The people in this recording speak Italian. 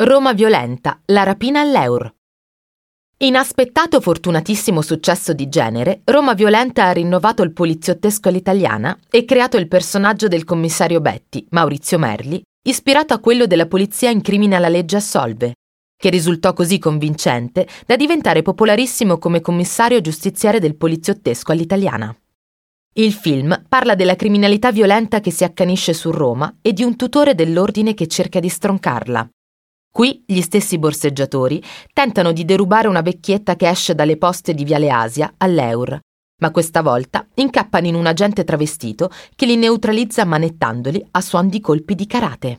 Roma violenta, la rapina all'Eur. Inaspettato fortunatissimo successo di genere, Roma Violenta ha rinnovato il poliziottesco all'italiana e creato il personaggio del commissario Betti, Maurizio Merli, ispirato a quello della polizia in crimine alla legge assolve, che risultò così convincente da diventare popolarissimo come commissario giustiziere del poliziottesco all'italiana. Il film parla della criminalità violenta che si accanisce su Roma e di un tutore dell'ordine che cerca di stroncarla. Qui gli stessi borseggiatori tentano di derubare una vecchietta che esce dalle poste di Viale Asia all'Eur, ma questa volta incappano in un agente travestito che li neutralizza manettandoli a suon di colpi di karate.